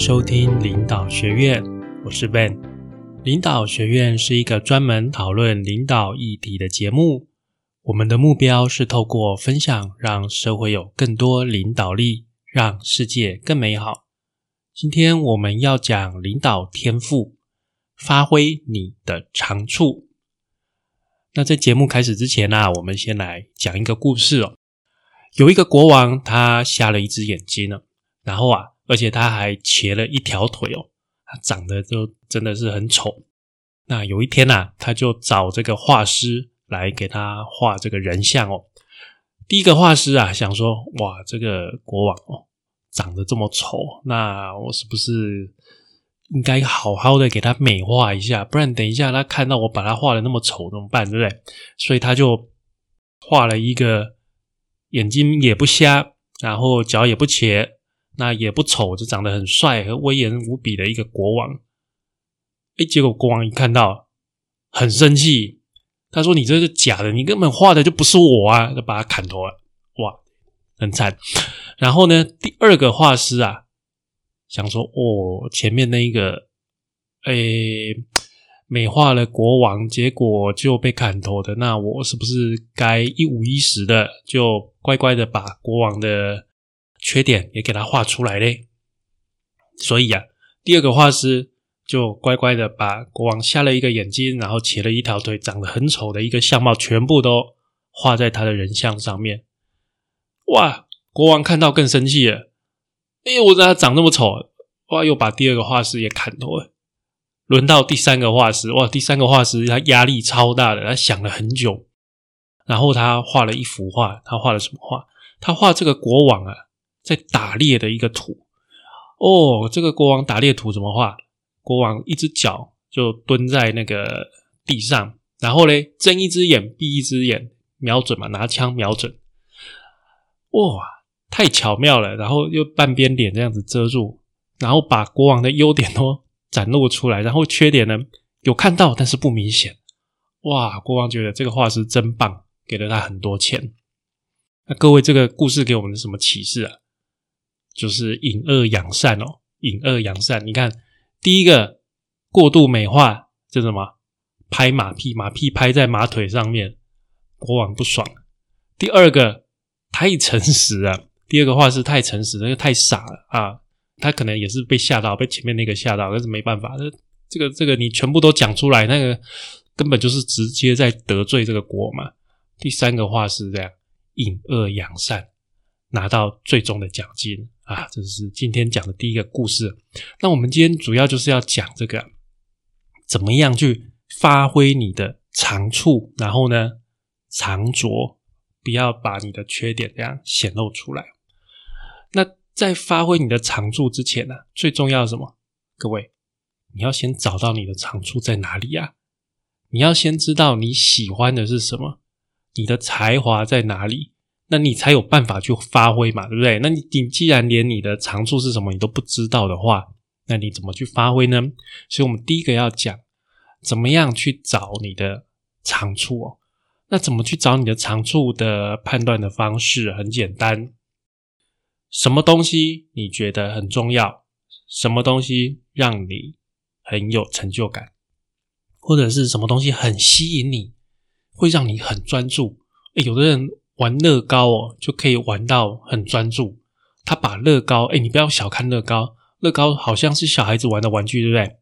收听领导学院，我是 Ben。领导学院是一个专门讨论领导议题的节目。我们的目标是透过分享，让社会有更多领导力，让世界更美好。今天我们要讲领导天赋，发挥你的长处。那在节目开始之前呢，我们先来讲一个故事哦。有一个国王，他瞎了一只眼睛呢，然后啊。而且他还瘸了一条腿哦，他长得就真的是很丑。那有一天呐，他就找这个画师来给他画这个人像哦。第一个画师啊，想说：哇，这个国王哦，长得这么丑，那我是不是应该好好的给他美化一下？不然等一下他看到我把他画的那么丑怎么办？对不对？所以他就画了一个眼睛也不瞎，然后脚也不瘸。那也不丑，就长得很帅和威严无比的一个国王。哎，结果国王一看到，很生气，他说：“你这是假的，你根本画的就不是我啊！”就把他砍头了。哇，很惨。然后呢，第二个画师啊，想说：“哦，前面那一个，哎，美化了国王，结果就被砍头的，那我是不是该一五一十的就乖乖的把国王的？”缺点也给他画出来嘞，所以呀，第二个画师就乖乖的把国王瞎了一个眼睛，然后切了一条腿，长得很丑的一个相貌，全部都画在他的人像上面。哇！国王看到更生气了，哎，我咋长那么丑，哇！又把第二个画师也砍头了。轮到第三个画师，哇！第三个画师他压力超大的，他想了很久，然后他画了一幅画，他画了什么画？他画这个国王啊。在打猎的一个图哦，这个国王打猎图怎么画？国王一只脚就蹲在那个地上，然后嘞睁一只眼闭一只眼，瞄准嘛，拿枪瞄准。哇，太巧妙了！然后又半边脸这样子遮住，然后把国王的优点都展露出来，然后缺点呢有看到，但是不明显。哇，国王觉得这个画师真棒，给了他很多钱。那各位，这个故事给我们什么启示啊？就是引恶扬善哦，引恶扬善。你看，第一个过度美化，这什么？拍马屁，马屁拍在马腿上面，国王不爽。第二个太诚实啊，第二个话是太诚实，那个太傻了啊。他可能也是被吓到，被前面那个吓到，但是没办法，这这个这个你全部都讲出来，那个根本就是直接在得罪这个国嘛。第三个话是这样，引恶扬善，拿到最终的奖金。啊，这是今天讲的第一个故事。那我们今天主要就是要讲这个，怎么样去发挥你的长处，然后呢，长拙，不要把你的缺点这样显露出来。那在发挥你的长处之前呢，最重要什么？各位，你要先找到你的长处在哪里呀？你要先知道你喜欢的是什么，你的才华在哪里。那你才有办法去发挥嘛，对不对？那你你既然连你的长处是什么你都不知道的话，那你怎么去发挥呢？所以，我们第一个要讲怎么样去找你的长处哦。那怎么去找你的长处的判断的方式很简单，什么东西你觉得很重要？什么东西让你很有成就感？或者是什么东西很吸引你，会让你很专注？诶有的人。玩乐高哦，就可以玩到很专注。他把乐高，哎，你不要小看乐高，乐高好像是小孩子玩的玩具，对不对？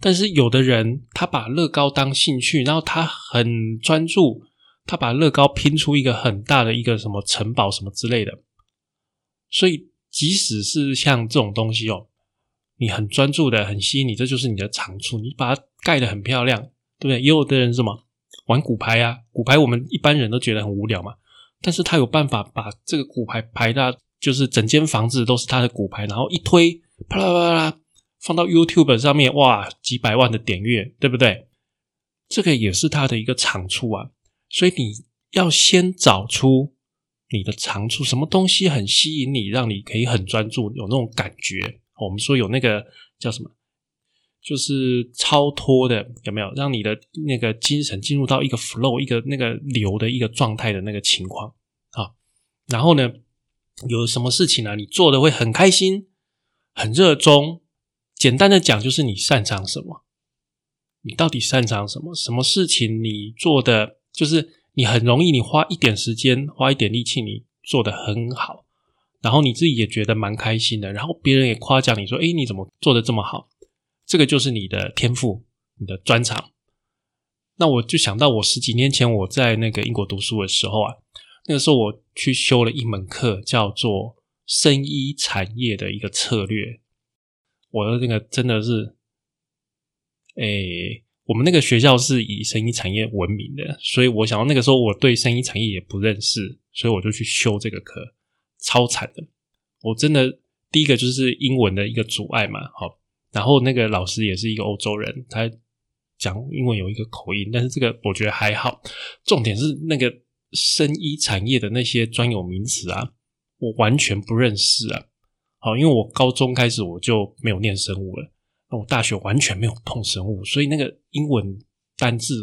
但是有的人他把乐高当兴趣，然后他很专注，他把乐高拼出一个很大的一个什么城堡什么之类的。所以，即使是像这种东西哦，你很专注的，很吸引你，这就是你的长处。你把它盖得很漂亮，对不对？也有的人什么玩骨牌啊，骨牌我们一般人都觉得很无聊嘛。但是他有办法把这个骨牌排到，就是整间房子都是他的骨牌，然后一推，啪啦啪啦，放到 YouTube 上面，哇，几百万的点阅，对不对？这个也是他的一个长处啊。所以你要先找出你的长处，什么东西很吸引你，让你可以很专注，有那种感觉。我们说有那个叫什么，就是超脱的，有没有？让你的那个精神进入到一个 flow，一个那个流的一个状态的那个情况啊。然后呢，有什么事情呢？你做的会很开心、很热衷，简单的讲，就是你擅长什么，你到底擅长什么？什么事情你做的就是你很容易，你花一点时间，花一点力气，你做的很好，然后你自己也觉得蛮开心的，然后别人也夸奖你说：“哎，你怎么做的这么好？”这个就是你的天赋，你的专长。那我就想到，我十几年前我在那个英国读书的时候啊，那个时候我去修了一门课，叫做生医产业的一个策略。我的那个真的是，诶，我们那个学校是以生医产业闻名的，所以我想到那个时候我对生医产业也不认识，所以我就去修这个课，超惨的。我真的第一个就是英文的一个阻碍嘛，好，然后那个老师也是一个欧洲人，他。讲英文有一个口音，但是这个我觉得还好。重点是那个生医产业的那些专有名词啊，我完全不认识啊。好，因为我高中开始我就没有念生物了，那我大学完全没有碰生物，所以那个英文单字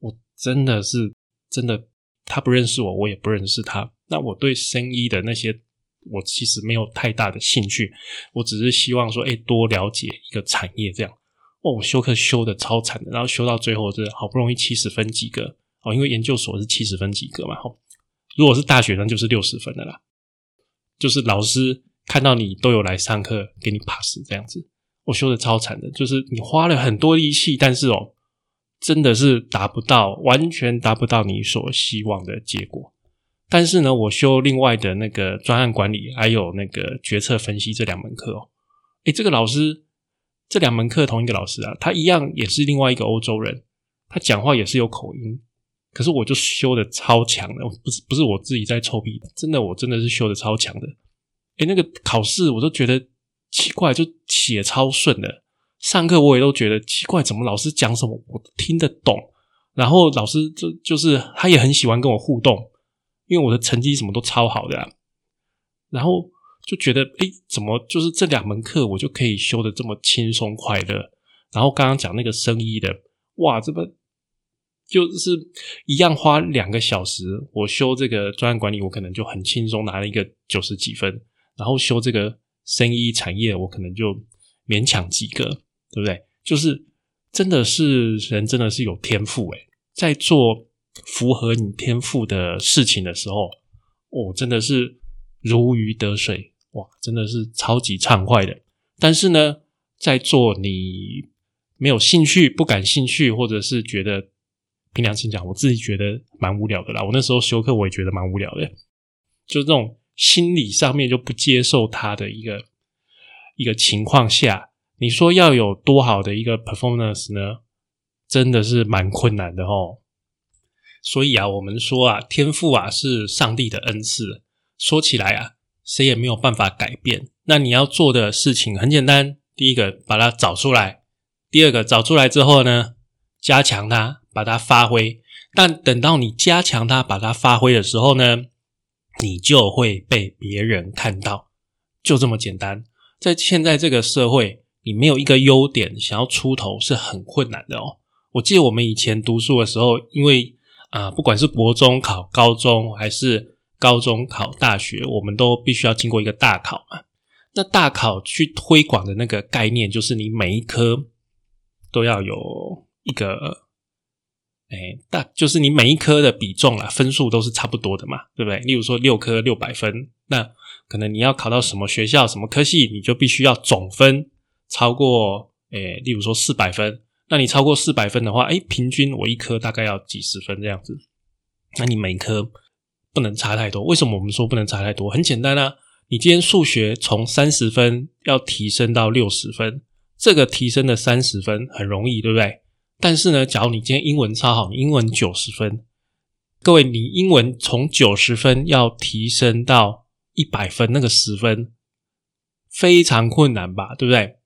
我真的是真的，他不认识我，我也不认识他。那我对生医的那些，我其实没有太大的兴趣，我只是希望说，哎，多了解一个产业这样。哦，我修课修的超惨的，然后修到最后是好不容易七十分及格哦，因为研究所是七十分及格嘛。哦，如果是大学生就是六十分的啦，就是老师看到你都有来上课，给你 pass 这样子。我修的超惨的，就是你花了很多力气，但是哦，真的是达不到，完全达不到你所希望的结果。但是呢，我修另外的那个专案管理还有那个决策分析这两门课哦，诶，这个老师。这两门课同一个老师啊，他一样也是另外一个欧洲人，他讲话也是有口音，可是我就修的超强的，不是不是我自己在臭屁，真的我真的是修的超强的。诶那个考试我都觉得奇怪，就写超顺的，上课我也都觉得奇怪，怎么老师讲什么我听得懂，然后老师就就是他也很喜欢跟我互动，因为我的成绩什么都超好的，然后。就觉得哎，怎么就是这两门课我就可以修的这么轻松快乐？然后刚刚讲那个生意的，哇，这么就是一样花两个小时，我修这个专案管理，我可能就很轻松拿了一个九十几分，然后修这个生意产业，我可能就勉强及格，对不对？就是真的是人真的是有天赋诶，在做符合你天赋的事情的时候，哦，真的是如鱼得水。哇，真的是超级畅快的。但是呢，在做你没有兴趣、不感兴趣，或者是觉得凭良心讲，我自己觉得蛮无聊的啦。我那时候修课，我也觉得蛮无聊的，就这种心理上面就不接受他的一个一个情况下，你说要有多好的一个 performance 呢？真的是蛮困难的哦。所以啊，我们说啊，天赋啊是上帝的恩赐。说起来啊。谁也没有办法改变。那你要做的事情很简单：第一个，把它找出来；第二个，找出来之后呢，加强它，把它发挥。但等到你加强它，把它发挥的时候呢，你就会被别人看到，就这么简单。在现在这个社会，你没有一个优点，想要出头是很困难的哦。我记得我们以前读书的时候，因为啊，不管是国中考高中还是。高中考大学，我们都必须要经过一个大考嘛。那大考去推广的那个概念，就是你每一科都要有一个，哎，大就是你每一科的比重啊，分数都是差不多的嘛，对不对？例如说六科六百分，那可能你要考到什么学校、什么科系，你就必须要总分超过，哎，例如说四百分。那你超过四百分的话，哎，平均我一科大概要几十分这样子。那你每科。不能差太多。为什么我们说不能差太多？很简单啊，你今天数学从三十分要提升到六十分，这个提升的三十分很容易，对不对？但是呢，假如你今天英文超好，英文九十分，各位，你英文从九十分要提升到一百分，那个十分非常困难吧？对不对？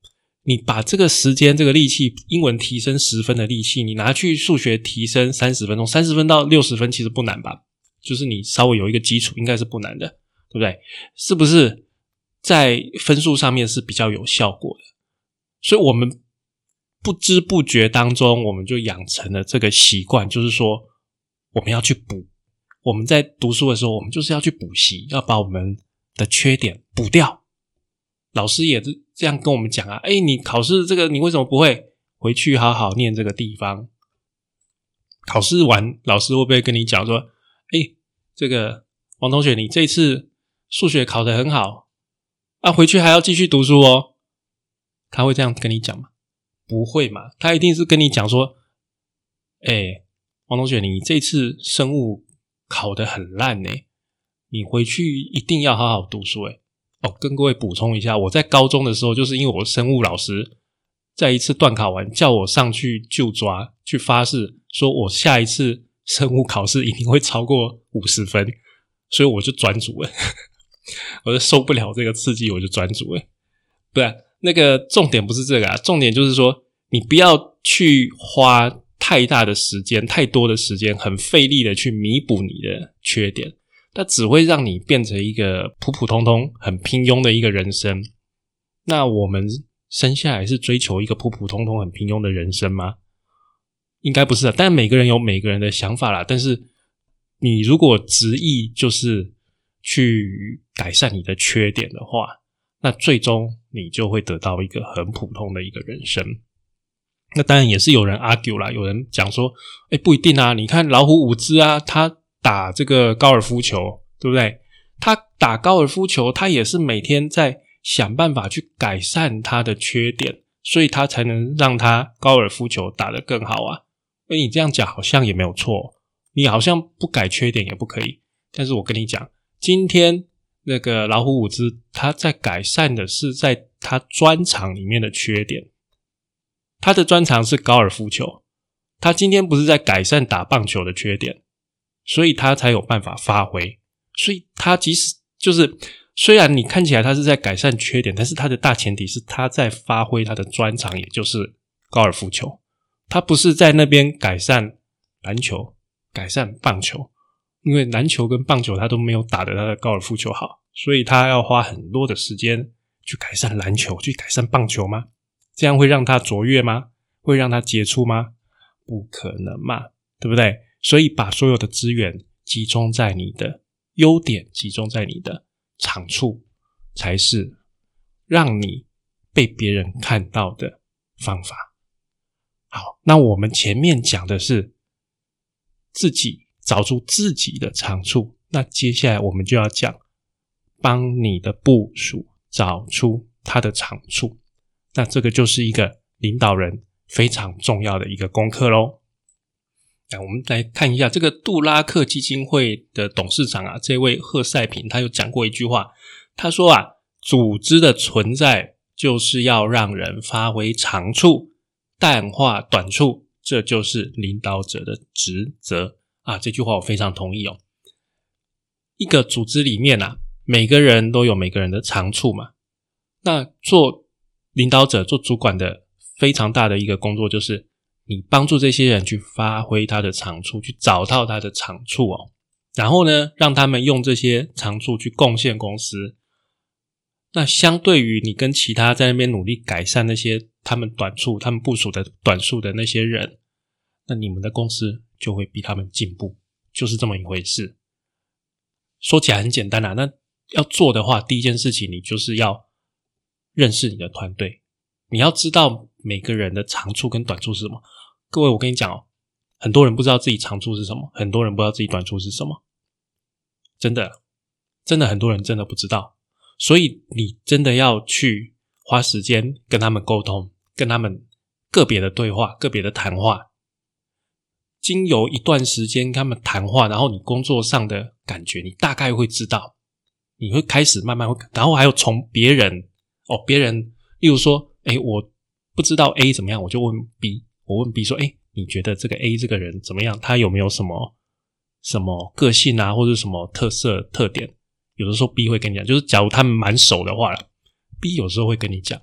你把这个时间、这个力气，英文提升十分的力气，你拿去数学提升三十分钟，三十分到六十分，其实不难吧？就是你稍微有一个基础，应该是不难的，对不对？是不是在分数上面是比较有效果的？所以，我们不知不觉当中，我们就养成了这个习惯，就是说，我们要去补。我们在读书的时候，我们就是要去补习，要把我们的缺点补掉。老师也是这样跟我们讲啊，哎，你考试这个你为什么不会？回去好好念这个地方。考试完，老师会不会跟你讲说，哎，这个王同学，你这次数学考得很好啊，回去还要继续读书哦。他会这样跟你讲吗？不会嘛，他一定是跟你讲说，哎，王同学，你这次生物考得很烂呢，你回去一定要好好读书。哎，哦，跟各位补充一下，我在高中的时候，就是因为我生物老师在一次段考完，叫我上去就抓去发誓，说我下一次生物考试一定会超过五十分，所以我就转组了，我就受不了这个刺激，我就转组了，不然。那个重点不是这个啊，重点就是说，你不要去花太大的时间、太多的时间，很费力的去弥补你的缺点，它只会让你变成一个普普通通、很平庸的一个人生。那我们生下来是追求一个普普通通、很平庸的人生吗？应该不是啊。但每个人有每个人的想法啦。但是你如果执意就是去改善你的缺点的话，那最终你就会得到一个很普通的一个人生。那当然也是有人 argue 啦，有人讲说，哎，不一定啊。你看老虎五只啊，他打这个高尔夫球，对不对？他打高尔夫球，他也是每天在想办法去改善他的缺点，所以他才能让他高尔夫球打得更好啊。哎，你这样讲好像也没有错，你好像不改缺点也不可以。但是我跟你讲，今天。那个老虎伍兹，他在改善的是在他专长里面的缺点。他的专长是高尔夫球，他今天不是在改善打棒球的缺点，所以他才有办法发挥。所以他即使就是虽然你看起来他是在改善缺点，但是他的大前提是他在发挥他的专长，也就是高尔夫球。他不是在那边改善篮球、改善棒球。因为篮球跟棒球他都没有打的他的高尔夫球好，所以他要花很多的时间去改善篮球，去改善棒球吗？这样会让他卓越吗？会让他杰出吗？不可能嘛，对不对？所以把所有的资源集中在你的优点，集中在你的长处，才是让你被别人看到的方法。好，那我们前面讲的是自己。找出自己的长处，那接下来我们就要讲帮你的部署找出他的长处。那这个就是一个领导人非常重要的一个功课喽。来，我们来看一下这个杜拉克基金会的董事长啊，这位贺赛平，他有讲过一句话，他说啊，组织的存在就是要让人发挥长处，淡化短处，这就是领导者的职责。啊，这句话我非常同意哦。一个组织里面啊，每个人都有每个人的长处嘛。那做领导者、做主管的非常大的一个工作，就是你帮助这些人去发挥他的长处，去找到他的长处哦。然后呢，让他们用这些长处去贡献公司。那相对于你跟其他在那边努力改善那些他们短处、他们部署的短处的那些人，那你们的公司。就会比他们进步，就是这么一回事。说起来很简单啊，那要做的话，第一件事情你就是要认识你的团队，你要知道每个人的长处跟短处是什么。各位，我跟你讲哦，很多人不知道自己长处是什么，很多人不知道自己短处是什么，真的，真的很多人真的不知道。所以你真的要去花时间跟他们沟通，跟他们个别的对话，个别的谈话。经由一段时间跟他们谈话，然后你工作上的感觉，你大概会知道，你会开始慢慢会，然后还有从别人哦，别人，例如说，哎，我不知道 A 怎么样，我就问 B，我问 B 说，哎，你觉得这个 A 这个人怎么样？他有没有什么什么个性啊，或者什么特色特点？有的时候 B 会跟你讲，就是假如他们蛮熟的话，B 有时候会跟你讲，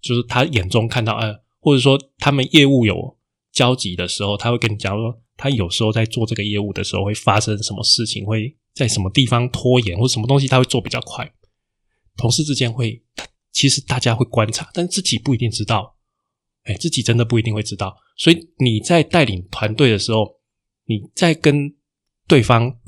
就是他眼中看到，呃，或者说他们业务有。交集的时候，他会跟你讲说，他有时候在做这个业务的时候会发生什么事情，会在什么地方拖延或什么东西，他会做比较快。同事之间会，其实大家会观察，但自己不一定知道。哎，自己真的不一定会知道。所以你在带领团队的时候，你在跟对方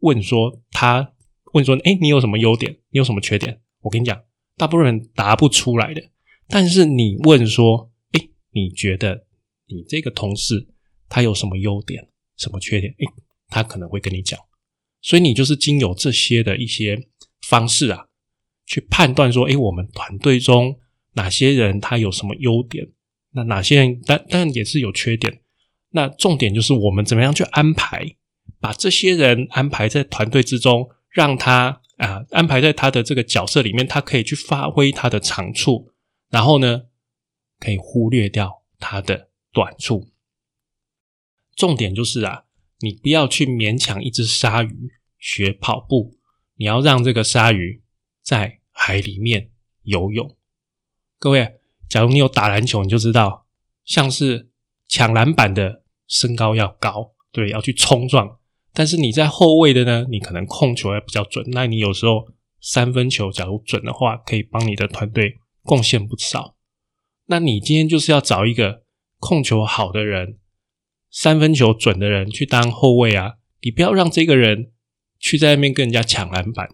问说，他问说，哎，你有什么优点？你有什么缺点？我跟你讲，大部分人答不出来的。但是你问说，哎，你觉得你这个同事他有什么优点、什么缺点？哎，他可能会跟你讲。所以你就是经由这些的一些方式啊，去判断说，哎，我们团队中哪些人他有什么优点，那哪些人但但也是有缺点。那重点就是我们怎么样去安排，把这些人安排在团队之中，让他啊安排在他的这个角色里面，他可以去发挥他的长处，然后呢，可以忽略掉他的短处。重点就是啊，你不要去勉强一只鲨鱼学跑步，你要让这个鲨鱼在海里面游泳。各位，假如你有打篮球，你就知道，像是抢篮板的。身高要高，对，要去冲撞。但是你在后卫的呢，你可能控球还比较准。那你有时候三分球假如准的话，可以帮你的团队贡献不少。那你今天就是要找一个控球好的人，三分球准的人去当后卫啊！你不要让这个人去在那边跟人家抢篮板。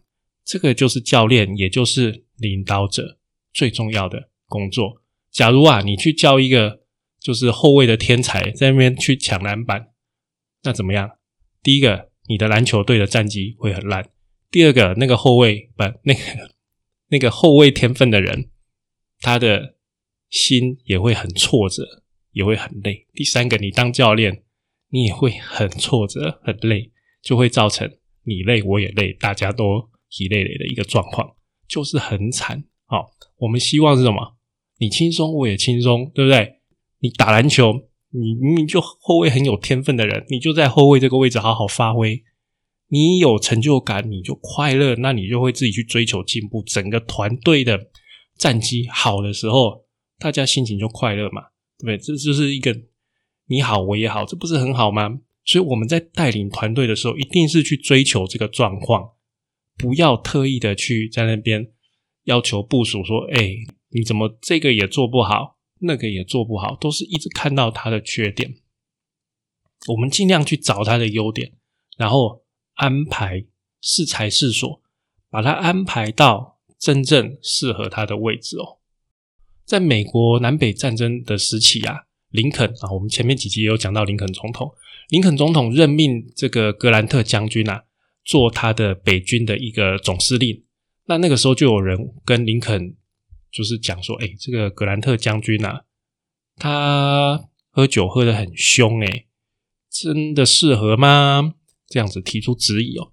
这个就是教练，也就是领导者最重要的工作。假如啊，你去教一个。就是后卫的天才在那边去抢篮板，那怎么样？第一个，你的篮球队的战绩会很烂；第二个，那个后卫不，那个那个后卫天分的人，他的心也会很挫折，也会很累。第三个，你当教练，你也会很挫折、很累，就会造成你累我也累，大家都疲累累的一个状况，就是很惨。好，我们希望是什么？你轻松，我也轻松，对不对？你打篮球，你明明就后卫很有天分的人，你就在后卫这个位置好好发挥，你有成就感，你就快乐，那你就会自己去追求进步。整个团队的战绩好的时候，大家心情就快乐嘛，对不对？这就是一个你好我也好，这不是很好吗？所以我们在带领团队的时候，一定是去追求这个状况，不要特意的去在那边要求部署说：“哎，你怎么这个也做不好？”那个也做不好，都是一直看到他的缺点。我们尽量去找他的优点，然后安排适才适所，把他安排到真正适合他的位置哦。在美国南北战争的时期啊，林肯啊，我们前面几集也有讲到林肯总统。林肯总统任命这个格兰特将军啊，做他的北军的一个总司令。那那个时候就有人跟林肯。就是讲说，哎，这个格兰特将军呐，他喝酒喝的很凶，哎，真的适合吗？这样子提出质疑哦。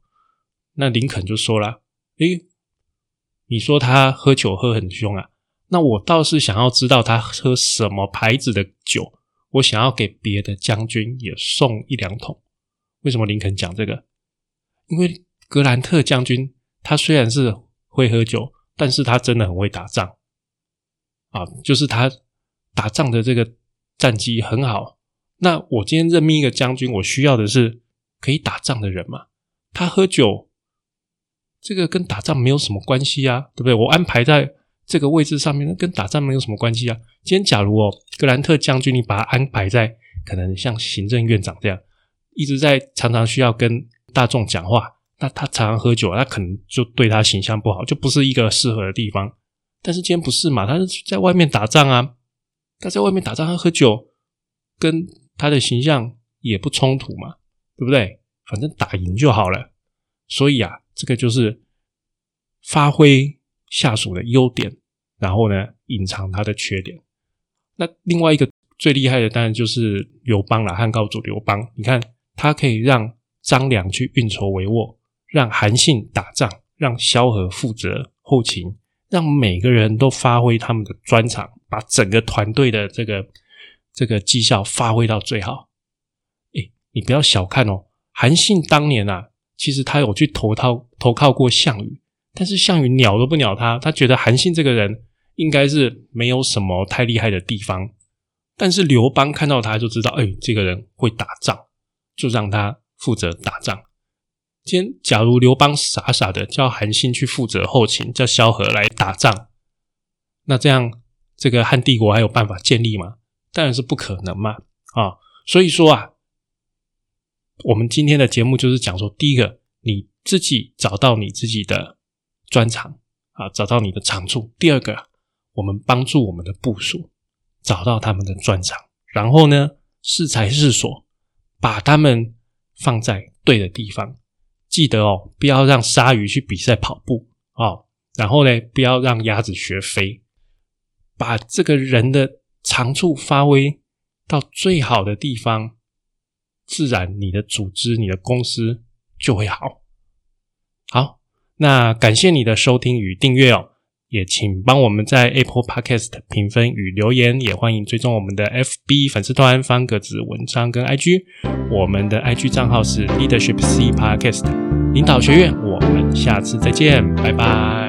那林肯就说了，哎，你说他喝酒喝很凶啊？那我倒是想要知道他喝什么牌子的酒，我想要给别的将军也送一两桶。为什么林肯讲这个？因为格兰特将军他虽然是会喝酒，但是他真的很会打仗。啊，就是他打仗的这个战绩很好。那我今天任命一个将军，我需要的是可以打仗的人嘛？他喝酒，这个跟打仗没有什么关系啊，对不对？我安排在这个位置上面，那跟打仗没有什么关系啊。今天假如哦，格兰特将军，你把他安排在可能像行政院长这样，一直在常常需要跟大众讲话，那他常常喝酒，那可能就对他形象不好，就不是一个适合的地方。但是今天不是嘛？他是在外面打仗啊，他在外面打仗，他喝酒，跟他的形象也不冲突嘛，对不对？反正打赢就好了。所以啊，这个就是发挥下属的优点，然后呢，隐藏他的缺点。那另外一个最厉害的，当然就是刘邦了，汉高祖刘邦。你看，他可以让张良去运筹帷幄，让韩信打仗，让萧何负责后勤。让每个人都发挥他们的专长，把整个团队的这个这个绩效发挥到最好。哎，你不要小看哦，韩信当年啊，其实他有去投靠投靠过项羽，但是项羽鸟都不鸟他，他觉得韩信这个人应该是没有什么太厉害的地方。但是刘邦看到他就知道，哎，这个人会打仗，就让他负责打仗。今天，假如刘邦傻傻的叫韩信去负责后勤，叫萧何来打仗，那这样这个汉帝国还有办法建立吗？当然是不可能嘛！啊，所以说啊，我们今天的节目就是讲说，第一个，你自己找到你自己的专长啊，找到你的长处。第二个，我们帮助我们的部属找到他们的专长，然后呢，适才适所，把他们放在对的地方。记得哦，不要让鲨鱼去比赛跑步哦，然后呢，不要让鸭子学飞，把这个人的长处发挥到最好的地方，自然你的组织、你的公司就会好。好，那感谢你的收听与订阅哦，也请帮我们在 Apple Podcast 评分与留言，也欢迎追踪我们的 FB 粉丝团方格子文章跟 IG，我们的 IG 账号是 Leadership C Podcast。领导学院，我们下次再见，拜拜。